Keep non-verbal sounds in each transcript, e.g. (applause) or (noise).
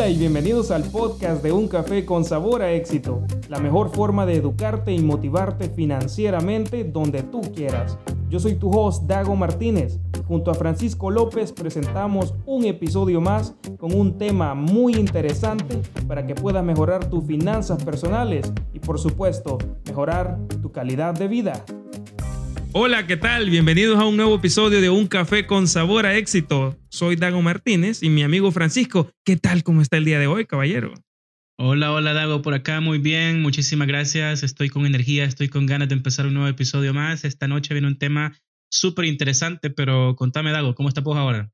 Hola y bienvenidos al podcast de Un Café con Sabor a Éxito, la mejor forma de educarte y motivarte financieramente donde tú quieras. Yo soy tu host Dago Martínez junto a Francisco López presentamos un episodio más con un tema muy interesante para que puedas mejorar tus finanzas personales y por supuesto mejorar tu calidad de vida. Hola, ¿qué tal? Bienvenidos a un nuevo episodio de Un Café con Sabor a Éxito. Soy Dago Martínez y mi amigo Francisco. ¿Qué tal? ¿Cómo está el día de hoy, caballero? Hola, hola Dago, por acá muy bien, muchísimas gracias, estoy con energía, estoy con ganas de empezar un nuevo episodio más. Esta noche viene un tema súper interesante, pero contame Dago, ¿cómo estás ahora?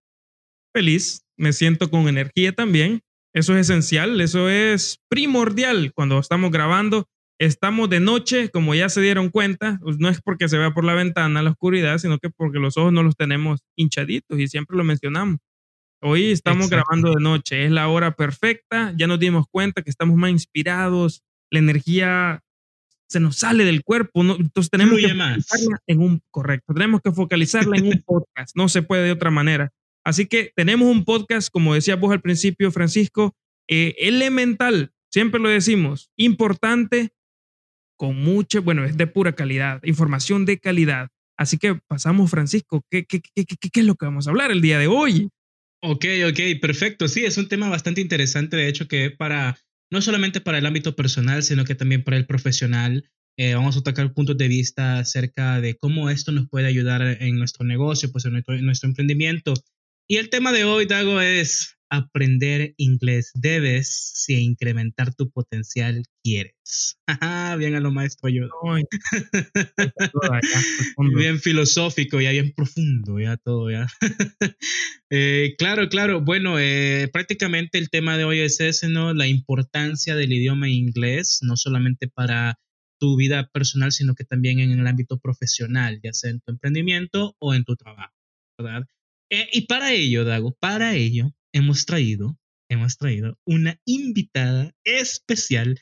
Feliz, me siento con energía también. Eso es esencial, eso es primordial cuando estamos grabando Estamos de noche, como ya se dieron cuenta, pues, no es porque se vea por la ventana la oscuridad, sino que porque los ojos no los tenemos hinchaditos y siempre lo mencionamos. Hoy estamos grabando de noche, es la hora perfecta, ya nos dimos cuenta que estamos más inspirados, la energía se nos sale del cuerpo, entonces tenemos que focalizarla en un correcto, tenemos que focalizarla en un podcast, no se puede de otra manera. Así que tenemos un podcast, como decía vos al principio, Francisco, eh, elemental, siempre lo decimos, importante con mucha, bueno, es de pura calidad, información de calidad. Así que pasamos, Francisco, ¿qué, qué, qué, qué, es lo que vamos a hablar el día de hoy? Ok, ok, perfecto. Sí, es un tema bastante interesante, de hecho, que para, no solamente para el ámbito personal, sino que también para el profesional. Eh, vamos a tocar puntos de vista acerca de cómo esto nos puede ayudar en nuestro negocio, pues en nuestro, en nuestro emprendimiento. Y el tema de hoy, Dago, es aprender inglés debes si incrementar tu potencial quieres. (laughs) bien a lo maestro yo. bien filosófico, ya bien profundo, ya todo, ya. (laughs) Eh, claro, claro. Bueno, eh, prácticamente el tema de hoy es ese, ¿no? La importancia del idioma inglés, no solamente para tu vida personal, sino que también en el ámbito profesional, ya sea en tu emprendimiento o en tu trabajo, ¿verdad? Eh, y para ello, Dago, para ello, hemos traído, hemos traído una invitada especial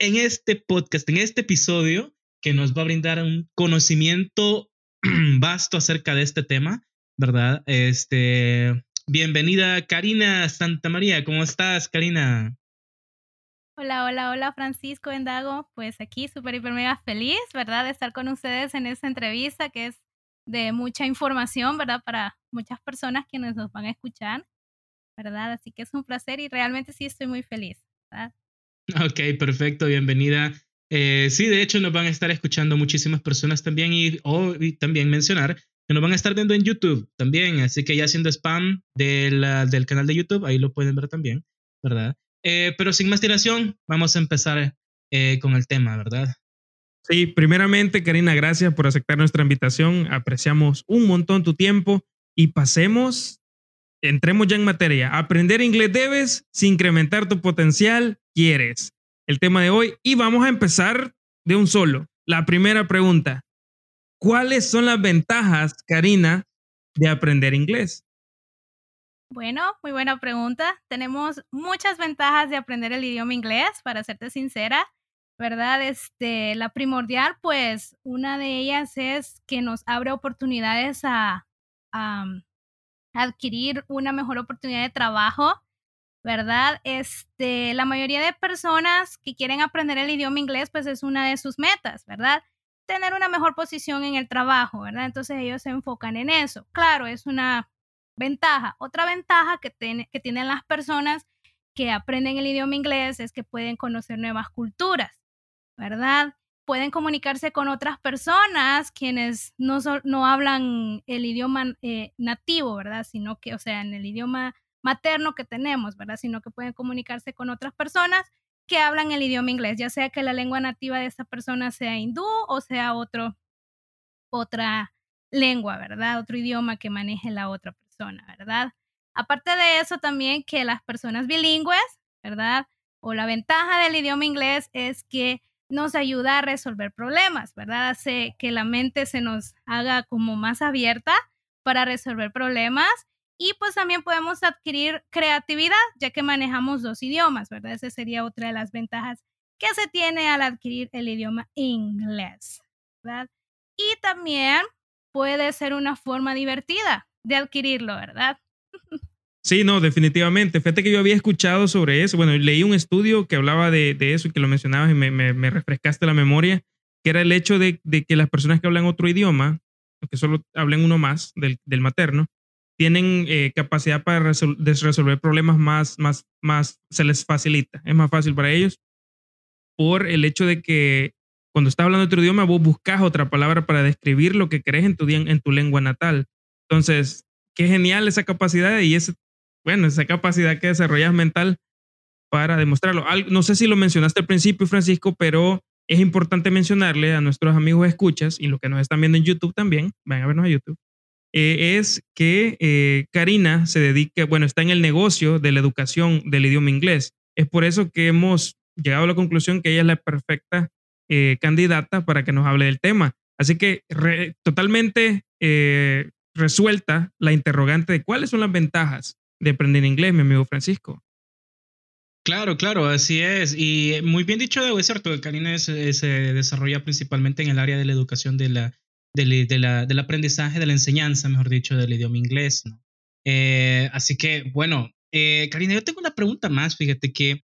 en este podcast, en este episodio, que nos va a brindar un conocimiento (clears throat) vasto acerca de este tema, ¿verdad? Este, bienvenida Karina Santa María, ¿cómo estás, Karina? Hola, hola, hola Francisco Endago, pues aquí súper, hiper, mega feliz, ¿verdad? De estar con ustedes en esta entrevista que es de mucha información, ¿verdad? Para muchas personas que nos van a escuchar. ¿Verdad? Así que es un placer y realmente sí estoy muy feliz, ¿verdad? Ok, perfecto, bienvenida. Eh, sí, de hecho nos van a estar escuchando muchísimas personas también y, también mencionar que nos van a estar viendo en YouTube también, así que ya haciendo spam del, del canal de YouTube, ahí lo pueden ver también, ¿verdad? Eh, pero sin más dilación, vamos a empezar eh, con el tema, ¿verdad? Sí, primeramente, Karina, gracias por aceptar nuestra invitación. Apreciamos un montón tu tiempo y pasemos entremos ya en materia. Aprender inglés debes, si incrementar tu potencial quieres. El tema de hoy y vamos a empezar de un solo. La primera pregunta. ¿Cuáles son las ventajas, Karina, de aprender inglés? Bueno, muy buena pregunta. Tenemos muchas ventajas de aprender el idioma inglés, para serte sincera, ¿verdad? Este, la primordial, pues, una de ellas es que nos abre oportunidades a, a adquirir una mejor oportunidad de trabajo, ¿verdad? Este, la mayoría de personas que quieren aprender el idioma inglés, pues es una de sus metas, ¿verdad? Tener una mejor posición en el trabajo, ¿verdad? Entonces ellos se enfocan en eso. Claro, es una ventaja. Otra ventaja que, que tienen las personas que aprenden el idioma inglés es que pueden conocer nuevas culturas, ¿verdad? Pueden comunicarse con otras personas quienes no, no hablan el idioma eh, nativo, ¿verdad? Sino que, o sea, en el idioma materno que tenemos, ¿verdad? Sino que pueden comunicarse con otras personas que hablan el idioma inglés, ya sea que la lengua nativa de esa persona sea hindú o sea otro, otra lengua, ¿verdad? Otro idioma que maneje la otra persona, ¿verdad? Aparte de eso, también que las personas bilingües, ¿verdad? O la ventaja del idioma inglés es que nos ayuda a resolver problemas, ¿verdad? Hace que la mente se nos haga como más abierta para resolver problemas y pues también podemos adquirir creatividad ya que manejamos dos idiomas, ¿verdad? Esa sería otra de las ventajas que se tiene al adquirir el idioma inglés, ¿verdad? Y también puede ser una forma divertida de adquirirlo, ¿verdad? Sí, no, definitivamente. Fíjate que yo había escuchado sobre eso. Bueno, leí un estudio que hablaba de, eso y que lo mencionabas y me, refrescaste la memoria, que era el hecho de, que las personas que hablan otro idioma, aunque solo hablen uno más del, materno, tienen eh, capacidad para resolver problemas más, más, más, se les facilita, es más fácil para ellos por el hecho de que cuando estás hablando otro idioma, vos buscas otra palabra para describir lo que crees en tu, en tu lengua natal. Entonces, qué genial esa capacidad y ese, bueno, esa capacidad que desarrollas mental para demostrarlo. No sé si lo mencionaste al principio, Francisco, pero es importante mencionarle a nuestros amigos escuchas y los que nos están viendo en YouTube también, vayan a vernos a YouTube, eh, es que eh, Karina se dedica, bueno, está en el negocio de la educación del idioma inglés. Es por eso que hemos llegado a la conclusión que ella es la perfecta eh, candidata para que nos hable del tema. Así que totalmente resuelta la interrogante de cuáles son las ventajas de aprender inglés, mi amigo Francisco. Claro, claro, así es. Y muy bien dicho, es cierto, Karina se desarrolla principalmente en el área de la educación de la, del aprendizaje, de la enseñanza, mejor dicho, del idioma inglés. Eh, así que, bueno, Karina, yo tengo una pregunta más, fíjate que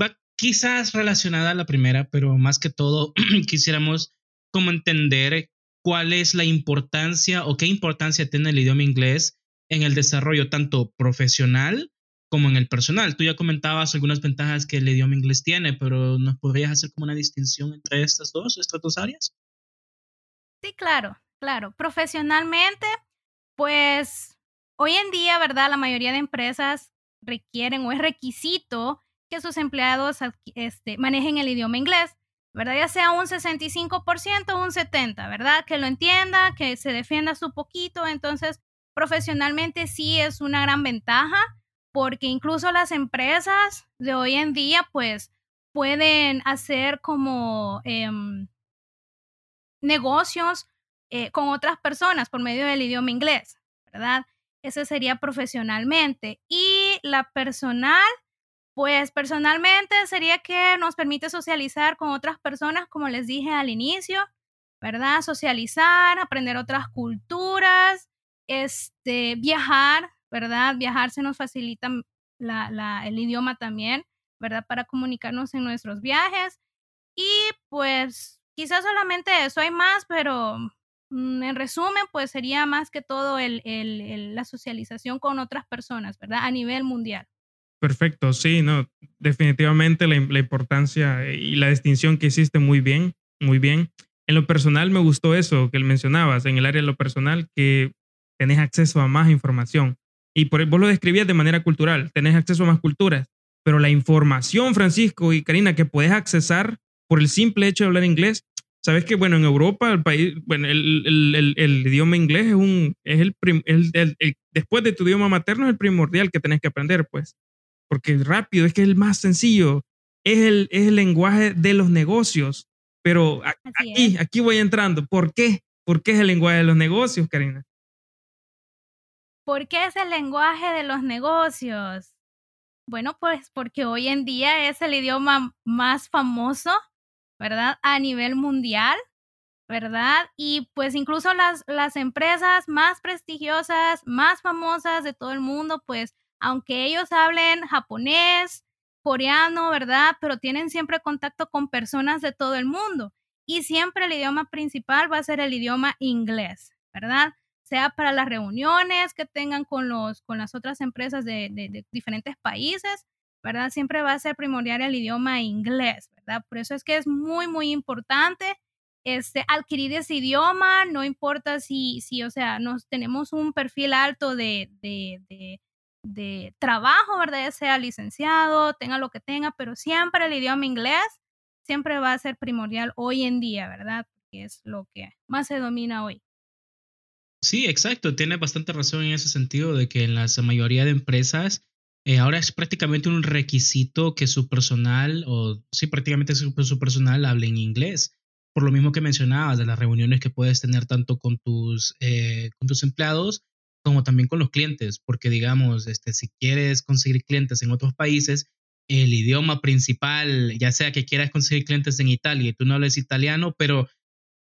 va quizás relacionada a la primera, pero más que todo (clears throat) quisiéramos como entender cuál es la importancia o qué importancia tiene el idioma inglés en el desarrollo tanto profesional como en el personal. Tú ya comentabas algunas ventajas que el idioma inglés tiene, pero ¿nos podrías hacer como una distinción entre estas dos, estas dos áreas? Sí, claro, claro. Profesionalmente, pues hoy en día, ¿verdad? La mayoría de empresas requieren o es requisito que sus empleados este, manejen el idioma inglés, ¿verdad? Ya sea un 65% o un 70%, ¿verdad? Que lo entienda, que se defienda su poquito. Entonces, profesionalmente sí es una gran ventaja porque incluso las empresas de hoy en día, pues, pueden hacer como em, negocios eh, con otras personas por medio del idioma inglés, ¿verdad? Ese sería profesionalmente. Y la personal, pues personalmente sería que nos permite socializar con otras personas, como les dije al inicio, ¿verdad? Socializar, aprender otras culturas, este, viajar, ¿verdad? Viajar se nos facilita el idioma también, ¿verdad? Para comunicarnos en nuestros viajes. Y pues quizás solamente eso hay más, pero mm, en resumen, pues sería más que todo la socialización con otras personas, ¿verdad? A nivel mundial. Perfecto, sí, no, definitivamente la, importancia y la distinción que hiciste muy bien, muy bien. En lo personal me gustó eso que mencionabas, en el área de lo personal, que tenés acceso a más información. Y por, vos lo describías de manera cultural, tenés acceso a más culturas, pero la información, Francisco y Karina, que puedes accesar por el simple hecho de hablar inglés, sabes que, bueno, en Europa, el país, bueno, el, el, idioma inglés es un, es el, el, después de tu idioma materno es el primordial que tenés que aprender, pues porque es rápido, es que es el más sencillo, es el, es el lenguaje de los negocios. Pero aquí, aquí voy entrando. ¿Por qué? ¿Por qué es el lenguaje de los negocios, Karina? ¿Por qué es el lenguaje de los negocios? Bueno, pues porque hoy en día es el idioma más famoso, ¿verdad? A nivel mundial, ¿verdad? Y pues incluso las, las empresas más prestigiosas, más famosas de todo el mundo, pues aunque ellos hablen japonés, coreano, ¿verdad? Pero tienen siempre contacto con personas de todo el mundo. Y siempre el idioma principal va a ser el idioma inglés, ¿verdad? Sea para las reuniones que tengan con, los, con las otras empresas de, de diferentes países, ¿verdad? Siempre va a ser primordial el idioma inglés, ¿verdad? Por eso es que es muy, muy importante este, adquirir ese idioma, no importa si, si o sea, nos tenemos un perfil alto de, de, de trabajo, ¿verdad? Sea licenciado, tenga lo que tenga, pero siempre el idioma inglés siempre va a ser primordial hoy en día, ¿verdad? Porque es lo que más se domina hoy. Sí, exacto. Tiene bastante razón en ese sentido de que en la mayoría de empresas eh, ahora es prácticamente un requisito que su personal, o sí, prácticamente su, su personal hable en inglés. Por lo mismo que mencionabas de las reuniones que puedes tener tanto con tus, eh, con tus empleados como también con los clientes, porque digamos, este, si quieres conseguir clientes en otros países, el idioma principal, ya sea que quieras conseguir clientes en Italia y tú no hables italiano, pero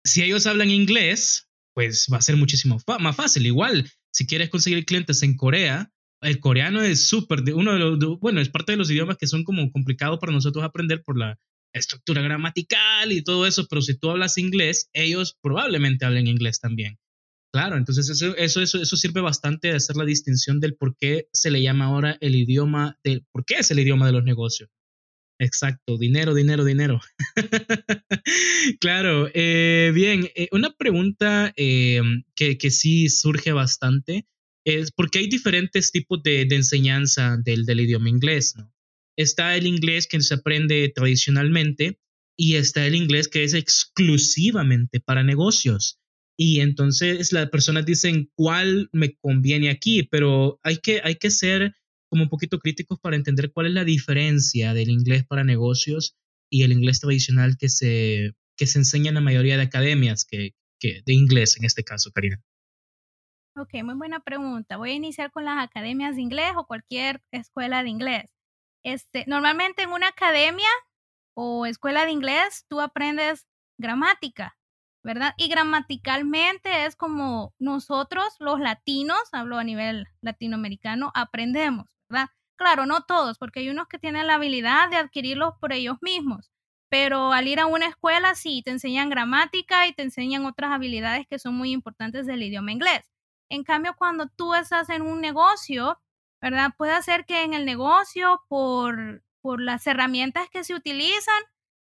si ellos hablan inglés, pues va a ser muchísimo más fácil. Igual, si quieres conseguir clientes en Corea, El coreano es súper, uno de los, bueno, es parte de los idiomas que son como complicados para nosotros aprender por la estructura gramatical y todo eso, pero si tú hablas inglés, ellos probablemente hablen inglés también. Claro, entonces eso, eso, eso, eso sirve bastante de hacer la distinción del por qué se le llama ahora el idioma, de, por qué es el idioma de los negocios. Exacto, dinero, dinero, dinero. (laughs) claro, eh, bien, eh, una pregunta eh, que, que, sí surge bastante es porque hay diferentes tipos de, de enseñanza del, del, idioma inglés, ¿no? Está el inglés que se aprende tradicionalmente y está el inglés que es exclusivamente para negocios. Y entonces las personas dicen cuál me conviene aquí, pero hay que, hay que ser como un poquito críticos para entender cuál es la diferencia del inglés para negocios y el inglés tradicional que se, que se enseña en la mayoría de academias que, que, de inglés, en este caso, Karina. Ok, muy buena pregunta. Voy a iniciar con las academias de inglés o cualquier escuela de inglés. Este, normalmente en una academia o escuela de inglés tú aprendes gramática, ¿verdad? Y gramaticalmente es como nosotros los latinos, hablo a nivel latinoamericano, aprendemos. Claro, no todos, porque hay unos que tienen la habilidad de adquirirlos por ellos mismos, pero al ir a una escuela sí, te enseñan gramática y te enseñan otras habilidades que son muy importantes del idioma inglés. En cambio, cuando tú estás en un negocio, ¿verdad? Puede ser que en el negocio, por, por las herramientas que se utilizan,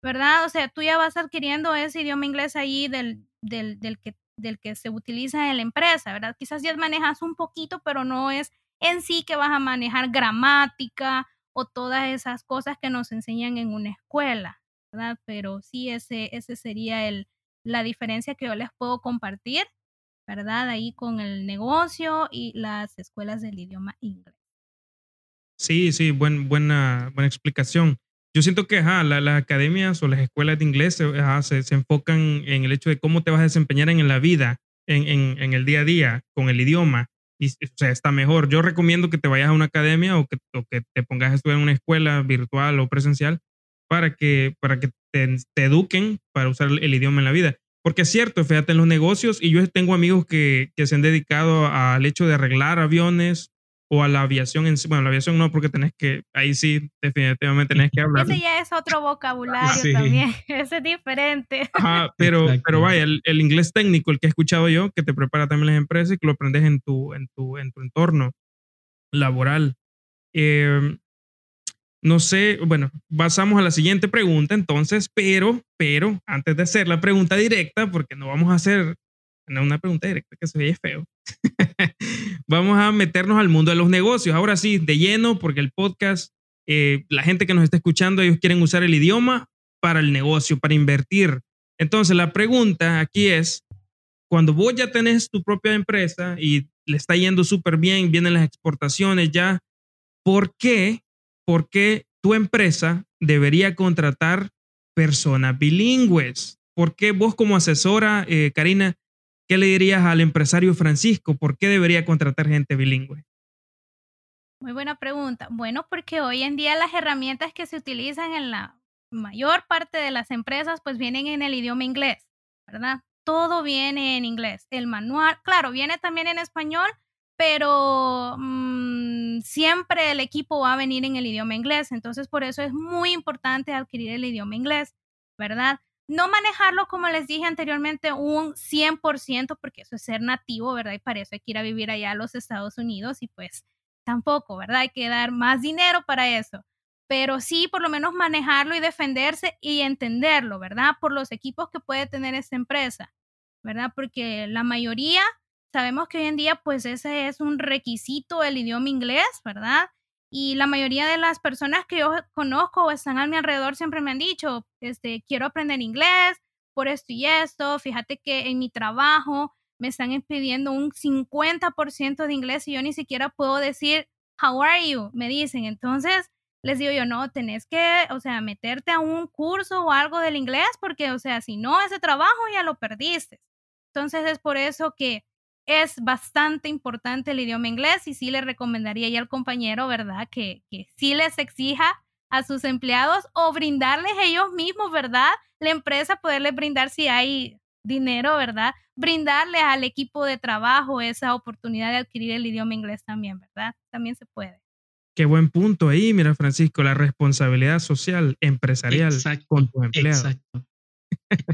¿verdad? O sea, tú ya vas adquiriendo ese idioma inglés ahí del, del, del, que, del que se utiliza en la empresa, ¿verdad? Quizás ya manejas un poquito, pero no es en sí que vas a manejar gramática o todas esas cosas que nos enseñan en una escuela, ¿verdad? Pero sí, ese, ese sería el, la diferencia que yo les puedo compartir, ¿verdad? Ahí con el negocio y las escuelas del idioma inglés. Sí, sí, buen, buena, buena explicación. Yo siento que las academias o las escuelas de inglés se, se, enfocan en el hecho de cómo te vas a desempeñar en la vida, en, en el día a día, con el idioma y, o sea, está mejor. Yo recomiendo que te vayas a una academia o que, que te pongas a estudiar en una escuela virtual o presencial para que, para que te, te, eduquen para usar el idioma en la vida. Porque es cierto, fíjate en los negocios y yo tengo amigos que, que se han dedicado al hecho de arreglar aviones o a la aviación en Bueno, la aviación no, porque tenés que, ahí sí, definitivamente tenés que hablar. Ese ya es otro vocabulario también, (laughs) ese es diferente. Ajá, (laughs) pero, pero vaya, el, el, inglés técnico, el que he escuchado yo, que te prepara también las empresas y que lo aprendes en tu, en tu, en tu entorno laboral. Eh, no sé, bueno, pasamos a la siguiente pregunta entonces, pero, pero, antes de hacer la pregunta directa, porque no vamos a hacer una pregunta directa que se ve feo. (laughs) Vamos a meternos al mundo de los negocios. Ahora sí, de lleno, porque el podcast, eh, la gente que nos está escuchando, ellos quieren usar el idioma para el negocio, para invertir. Entonces, la pregunta aquí es, cuando vos ya tenés tu propia empresa y le está yendo súper bien, vienen las exportaciones ya, ¿por qué? ¿Por qué tu empresa debería contratar personas bilingües? ¿Por qué vos como asesora, eh, Karina, ¿Qué le dirías al empresario Francisco? ¿Por qué debería contratar gente bilingüe? Muy buena pregunta. Bueno, porque hoy en día las herramientas que se utilizan en la mayor parte de las empresas pues vienen en el idioma inglés, ¿verdad? Todo viene en inglés. El manual, claro, viene también en español, pero mmm, siempre el equipo va a venir en el idioma inglés. Entonces, por eso es muy importante adquirir el idioma inglés, ¿verdad? No manejarlo, como les dije anteriormente, un 100%, porque eso es ser nativo, ¿verdad? Y para eso hay que ir a vivir allá a los Estados Unidos y pues tampoco, ¿verdad? Hay que dar más dinero para eso. Pero sí, por lo menos manejarlo y defenderse y entenderlo, ¿verdad? Por los equipos que puede tener esta empresa, ¿verdad? Porque la mayoría, sabemos que hoy en día, pues ese es un requisito el idioma inglés, ¿verdad? Y la mayoría de las personas que yo conozco o están a mi alrededor siempre me han dicho, este, quiero aprender inglés por esto y esto. Fíjate que en mi trabajo me están pidiendo un 50% de inglés y yo ni siquiera puedo decir, how are you? Me dicen. Entonces, les digo yo, no, tenés que, o sea, meterte a un curso o algo del inglés porque, o sea, si no, ese trabajo ya lo perdiste. Entonces, es por eso que es bastante importante el idioma inglés y sí le recomendaría ya al compañero, ¿verdad? Que, que sí les exija a sus empleados o brindarles ellos mismos, ¿verdad? La empresa poderles brindar si hay dinero, ¿verdad? Brindarle al equipo de trabajo esa oportunidad de adquirir el idioma inglés también, ¿verdad? También se puede. Qué buen punto ahí, mira Francisco, la responsabilidad social, empresarial con tu empleado. Exacto.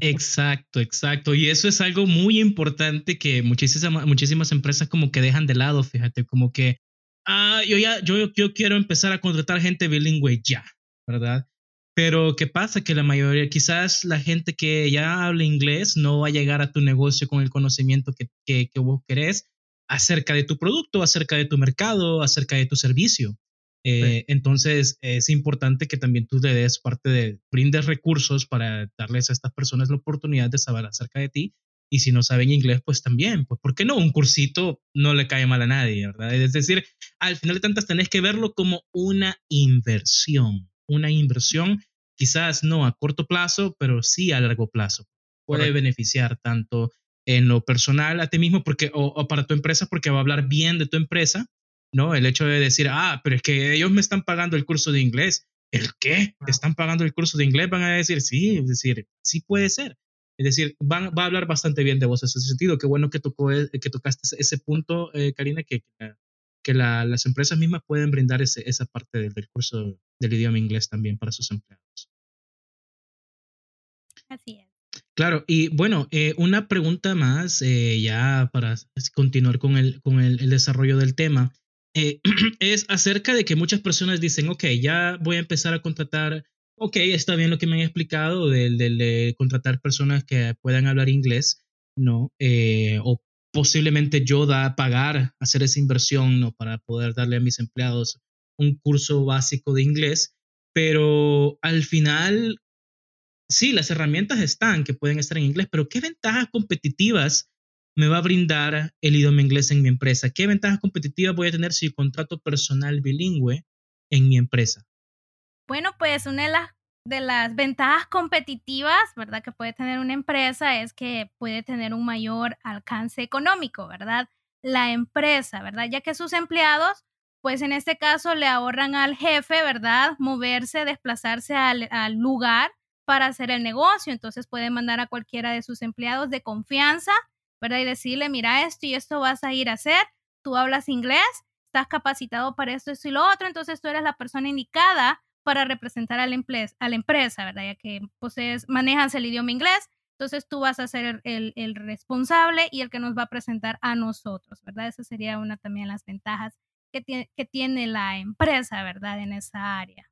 Exacto, exacto. Y eso es algo muy importante que muchísimas, muchísimas empresas como que dejan de lado, fíjate, como que, ah, yo ya, yo, yo quiero empezar a contratar gente bilingüe ya, ¿verdad? Pero ¿qué pasa? Que la mayoría, quizás la gente que ya habla inglés no va a llegar a tu negocio con el conocimiento que, que, que vos querés acerca de tu producto, acerca de tu mercado, acerca de tu servicio. Eh, entonces es importante que también tú le des parte de, brindes recursos para darles a estas personas la oportunidad de saber acerca de ti. Y si no saben inglés, pues también, pues ¿por qué no? Un cursito no le cae mal a nadie, ¿verdad? Es decir, al final de tantas tenés que verlo como una inversión, una inversión quizás no a corto plazo, pero sí a largo plazo. Puede beneficiar tanto en lo personal a ti mismo porque, o para tu empresa porque va a hablar bien de tu empresa ¿no? El hecho de decir, ah, pero es que ellos me están pagando el curso de inglés. ¿El qué? ¿Te están pagando el curso de inglés? Van a decir, sí, es decir, sí puede ser. Es decir, van, va a hablar bastante bien de vos en ese sentido. Qué bueno que, tocó, eh, que tocaste ese punto, eh, Karina, que, que las empresas mismas pueden brindar ese, esa parte del, curso del idioma inglés también para sus empleados. Así es. Claro, y bueno, eh, una pregunta más ya para continuar con, el, con el, desarrollo del tema. Eh, (clears throat) es acerca de que muchas personas dicen, ok, ya voy a empezar a contratar, ok, está bien lo que me han explicado del de, contratar personas que puedan hablar inglés, ¿no? Eh, o posiblemente yo da pagar, hacer esa inversión, ¿no? Para poder darle a mis empleados un curso básico de inglés, pero al final, sí, las herramientas están que pueden estar en inglés, pero ¿qué ventajas competitivas me va a brindar el idioma inglés en mi empresa? ¿Qué ventajas competitivas voy a tener si contrato personal bilingüe en mi empresa? Bueno, pues una de las, ventajas competitivas, ¿verdad? Que puede tener una empresa es que puede tener un mayor alcance económico, ¿verdad? La empresa, ¿verdad? Ya que sus empleados, pues en este caso le ahorran al jefe, ¿verdad? Moverse, desplazarse al, al lugar para hacer el negocio. Entonces puede mandar a cualquiera de sus empleados de confianza ¿verdad? Y decirle, mira esto y esto vas a ir a hacer, tú hablas inglés, estás capacitado para esto, esto y lo otro, entonces tú eres la persona indicada para representar a la, empresa, a la empresa, ¿verdad? Ya que posees, manejas el idioma inglés, entonces tú vas a ser el, el, responsable y el que nos va a presentar a nosotros, ¿verdad? Esa sería una también de las ventajas que tiene, que tiene la empresa, ¿verdad? En esa área.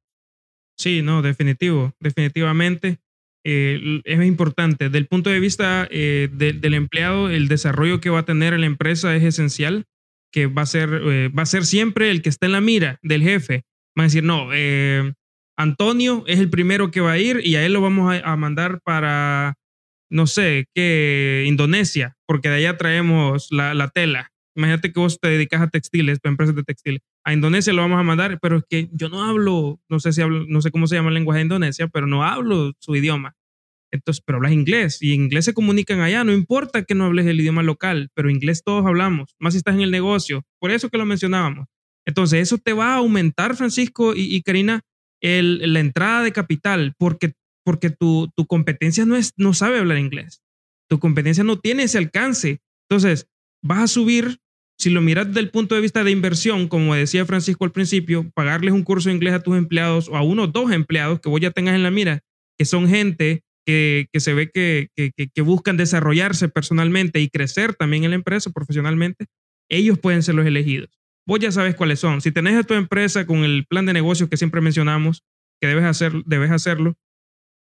Sí, no, definitivo, definitivamente. Eh, es importante. Desde el punto de vista eh, del empleado, el desarrollo que va a tener en la empresa es esencial, que va a ser, eh, va a ser siempre el que está en la mira del jefe. Va a decir, no, Antonio es el primero que va a ir y a él lo vamos a, mandar para, no sé, qué, Indonesia, porque de allá traemos la, la tela. Imagínate que vos te dedicas a textiles, para empresas de textiles. A Indonesia lo vamos a mandar, pero es que yo no hablo, no sé si hablo, no sé cómo se llama el lenguaje de Indonesia, pero no hablo su idioma. Entonces, pero hablas inglés y en inglés se comunican allá, no importa que no hables el idioma local, pero inglés todos hablamos, más si estás en el negocio, por eso que lo mencionábamos. Entonces, eso te va a aumentar, Francisco y, Karina, el, la entrada de capital, porque, porque tu, tu competencia no, es, no sabe hablar inglés, tu competencia no tiene ese alcance. Entonces, vas a subir, si lo miras desde el punto de vista de inversión, como decía Francisco al principio, pagarles un curso de inglés a tus empleados o a uno o dos empleados que vos ya tengas en la mira, que son gente que, se ve que, que, que, buscan desarrollarse personalmente y crecer también en la empresa profesionalmente, ellos pueden ser los elegidos. Vos ya sabes cuáles son. Si tenés a tu empresa con el plan de negocios que siempre mencionamos, que debes, hacer, debes hacerlo,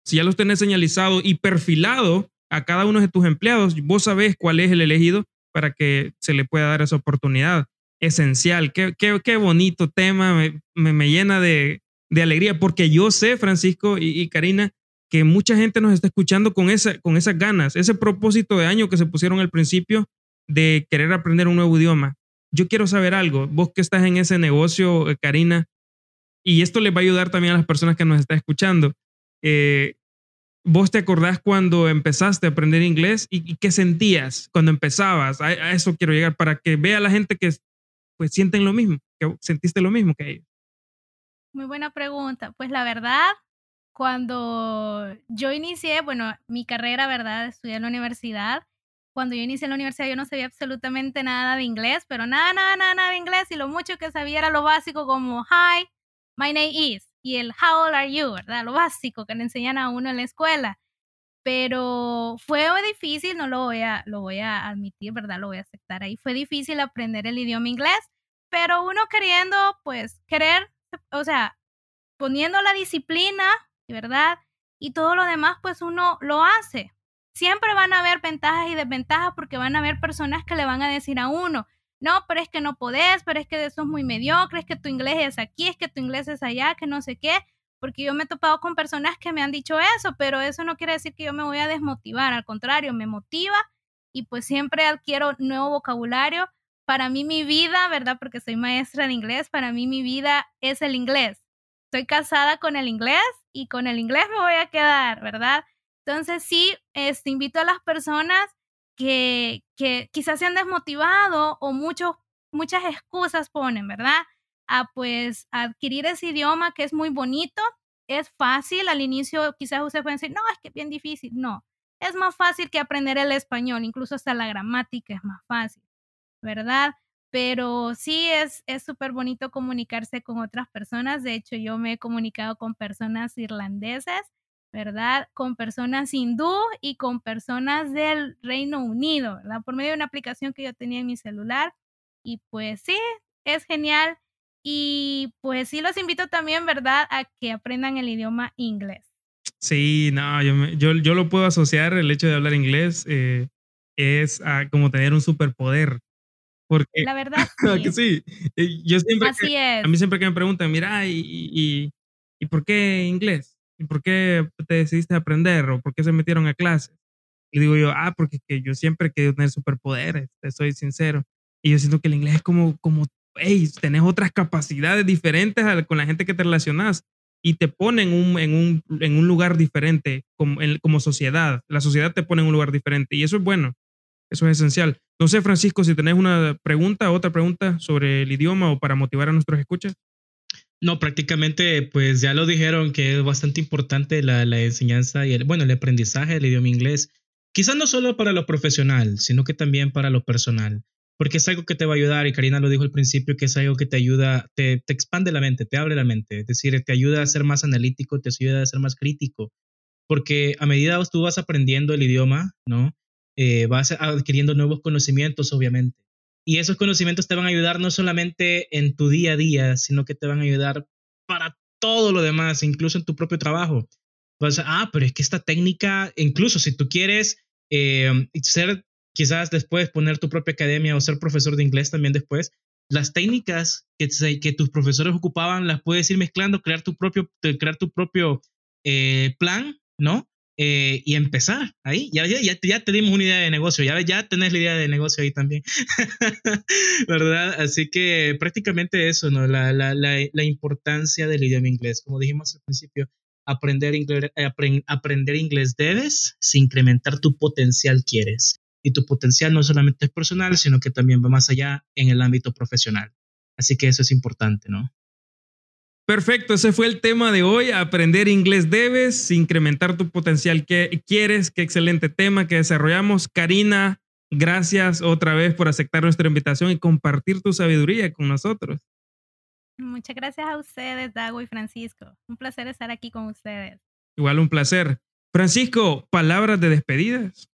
si ya los tenés señalizado y perfilado a cada uno de tus empleados, vos sabés cuál es el elegido para que se le pueda dar esa oportunidad. Esencial. Qué, qué, qué bonito tema, me, me, llena de, de, alegría, porque yo sé, Francisco y, y, Karina, que mucha gente nos está escuchando con, esa, con esas ganas, ese propósito de año que se pusieron al principio de querer aprender un nuevo idioma. Yo quiero saber algo, vos que estás en ese negocio, eh, Karina, y esto les va a ayudar también a las personas que nos están escuchando. Eh, ¿Vos te acordás cuando empezaste a aprender inglés y, qué sentías cuando empezabas? A, eso quiero llegar para que vea la gente que pues sienten lo mismo, que sentiste lo mismo que ellos. Muy buena pregunta. Pues la verdad, cuando yo inicié, bueno, mi carrera, ¿verdad? Estudié en la universidad. Cuando yo inicié en la universidad yo no sabía absolutamente nada de inglés, pero nada, nada, nada, nada de inglés y lo mucho que sabía era lo básico como hi, my name is y el how old are you, ¿verdad? Lo básico que le enseñan a uno en la escuela. Pero fue difícil, no lo voy a, lo voy a admitir, ¿verdad? Lo voy a aceptar ahí. Fue difícil aprender el idioma inglés, pero uno queriendo, pues, querer, o sea, poniendo la disciplina, ¿verdad? Y todo lo demás, pues uno lo hace. Siempre van a haber ventajas y desventajas porque van a haber personas que le van a decir a uno, no, pero es que no podés, pero es que eso es muy mediocre, es que tu inglés es aquí, es que tu inglés es allá, que no sé qué, porque yo me he topado con personas que me han dicho eso, pero eso no quiere decir que yo me voy a desmotivar, al contrario, me motiva y pues siempre adquiero nuevo vocabulario. Para mí mi vida, ¿verdad? Porque soy maestra de inglés, para mí mi vida es el inglés. Estoy casada con el inglés y con el inglés me voy a quedar, ¿verdad? Entonces sí, este, invito a las personas que, que quizás se han desmotivado o muchos, muchas excusas ponen, ¿verdad? A pues adquirir ese idioma que es muy bonito, es fácil, al inicio quizás ustedes pueden decir, no, es que es bien difícil, no, es más fácil que aprender el español, incluso hasta la gramática es más fácil, ¿verdad? Pero sí es súper bonito comunicarse con otras personas, de hecho yo me he comunicado con personas irlandeses ¿verdad? Con personas hindú y con personas del Reino Unido, ¿verdad? Por medio de una aplicación que yo tenía en mi celular. Y pues sí, es genial. Y pues sí los invito también, ¿verdad? A que aprendan el idioma inglés. Sí, no, yo, yo, lo puedo asociar, el hecho de hablar inglés eh, es como tener un superpoder. Porque, la verdad. (laughs) Sí. sí. Eh, yo siempre, Así es. A mí siempre que me preguntan, mira, ¿y, y, y por qué inglés? ¿y por qué te decidiste aprender o por qué se metieron a clases? Y digo yo, ah, porque que yo siempre he querido tener superpoderes, te soy sincero. Y yo siento que el inglés es como, como hey, tenés otras capacidades diferentes con la gente que te relacionas y te pone en un, en un, en un lugar diferente como, como sociedad. La sociedad te pone en un lugar diferente y eso es bueno, eso es esencial. No sé, Francisco, si tenés una pregunta, otra pregunta sobre el idioma o para motivar a nuestros escuchas. No, prácticamente, pues ya lo dijeron que es bastante importante la, la enseñanza y el, bueno, el aprendizaje del idioma inglés. Quizás no solo para lo profesional, sino que también para lo personal, porque es algo que te va a ayudar, y Karina lo dijo al principio, que es algo que te ayuda, te, te expande la mente, te abre la mente, es decir, te ayuda a ser más analítico, te ayuda a ser más crítico, porque a medida que tú vas aprendiendo el idioma, ¿no? Eh, vas adquiriendo nuevos conocimientos, obviamente. Y esos conocimientos te van a ayudar no solamente en tu día a día, sino que te van a ayudar para todo lo demás, incluso en tu propio trabajo. Vas a, ah, pero es que esta técnica, incluso si tú quieres eh, ser, quizás después poner tu propia academia o ser profesor de inglés también después, las técnicas que, que tus profesores ocupaban las puedes ir mezclando, crear tu propio, crear tu propio eh, plan, ¿no? Eh, y empezar ahí. Ya, ya, ya, te dimos una idea de negocio, ya, ya tenés la idea de negocio ahí también, (laughs) ¿verdad? Así que prácticamente eso, ¿no? La, la, la, importancia del idioma inglés. Como dijimos al principio, aprender inglés, eh, aprender inglés debes si incrementar tu potencial quieres. Y tu potencial no solamente es personal, sino que también va más allá en el ámbito profesional. Así que eso es importante, ¿no? Perfecto, ese fue el tema de hoy. Aprender inglés debes, incrementar tu potencial que quieres. Qué excelente tema que desarrollamos. Karina, gracias otra vez por aceptar nuestra invitación y compartir tu sabiduría con nosotros. Muchas gracias a ustedes, Dago y Francisco. Un placer estar aquí con ustedes. Igual un placer. Francisco, palabras de despedidas.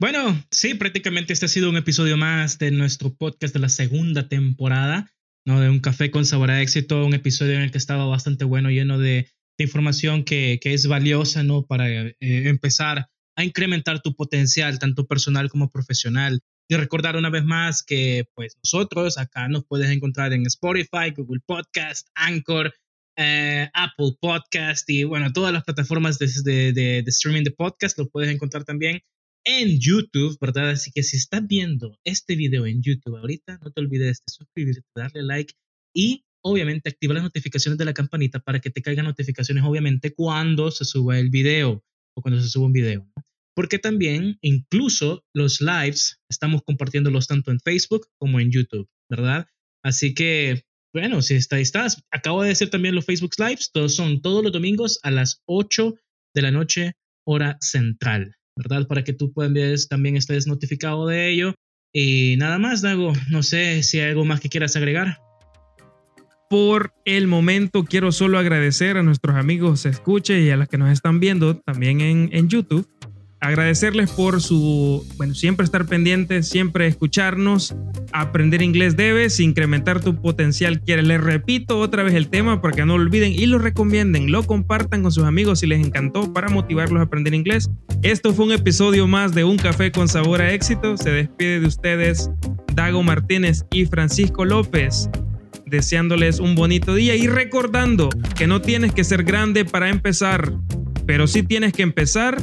Bueno, sí, prácticamente este ha sido un episodio más de nuestro podcast de la segunda temporada. ¿No? De un café con sabor a éxito, un episodio en el que estaba bastante bueno, lleno de, información que, es valiosa, ¿no? Para eh, empezar a incrementar tu potencial, tanto personal como profesional. Y recordar una vez más que, pues, nosotros acá nos puedes encontrar en Spotify, Google Podcast, Anchor, eh, Apple Podcast y, bueno, todas las plataformas de, de, de, de streaming de podcast lo puedes encontrar también en YouTube, ¿verdad? Así que si estás viendo este video en YouTube ahorita, no te olvides de suscribirte, darle like y obviamente activar las notificaciones de la campanita para que te caigan notificaciones, obviamente, cuando se suba el video o cuando se suba un video. Porque también, incluso los lives, estamos compartiéndolos tanto en Facebook como en YouTube, ¿verdad? Así que bueno, si está, estás. Acabo de decir también los Facebook Lives. Todos son todos los domingos a las 8 de la noche, hora central. ¿Verdad? Para que tú puedas, también estés notificado de ello. Y nada más, Dago. No sé si hay algo más que quieras agregar. Por el momento quiero solo agradecer a nuestros amigos Escuche y a los que nos están viendo también en, en YouTube agradecerles por su, bueno, siempre estar pendientes, siempre escucharnos. Aprender inglés debes, incrementar tu potencial quieres. Les repito otra vez el tema para que no lo olviden y lo recomienden, lo compartan con sus amigos si les encantó para motivarlos a aprender inglés. Esto fue un episodio más de Un Café con Sabor a Éxito. Se despide de ustedes Dago Martínez y Francisco López deseándoles un bonito día y recordando que no tienes que ser grande para empezar, pero sí tienes que empezar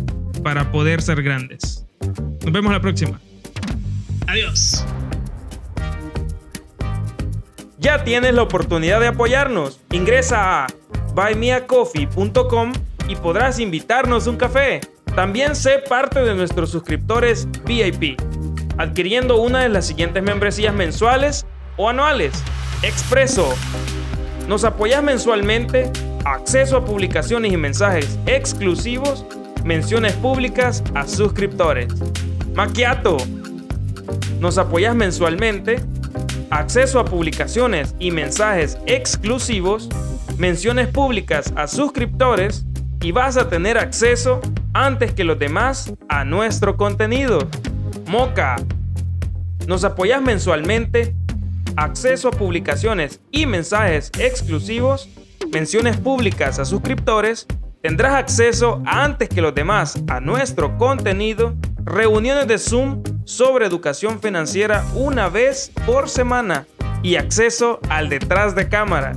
para poder ser grandes. Nos vemos la próxima. Adiós. Ya tienes la oportunidad de apoyarnos. Ingresa a buymeacoffee.com y podrás invitarnos un café. También sé parte de nuestros suscriptores VIP, adquiriendo una de las siguientes membresías mensuales o anuales. Expreso. Nos apoyas mensualmente, acceso a publicaciones y mensajes exclusivos menciones públicas a suscriptores. Maquiato. Nos apoyas mensualmente, acceso a publicaciones y mensajes exclusivos, menciones públicas a suscriptores y vas a tener acceso antes que los demás a nuestro contenido. Moca. Nos apoyas mensualmente, acceso a publicaciones y mensajes exclusivos, menciones públicas a suscriptores Tendrás acceso antes que los demás a nuestro contenido, reuniones de Zoom sobre educación financiera una vez por semana y acceso al detrás de cámara.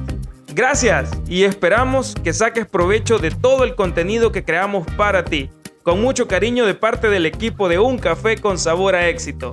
Gracias y esperamos que saques provecho de todo el contenido que creamos para ti. Con mucho cariño de parte del equipo de Un Café con Sabor a Éxito.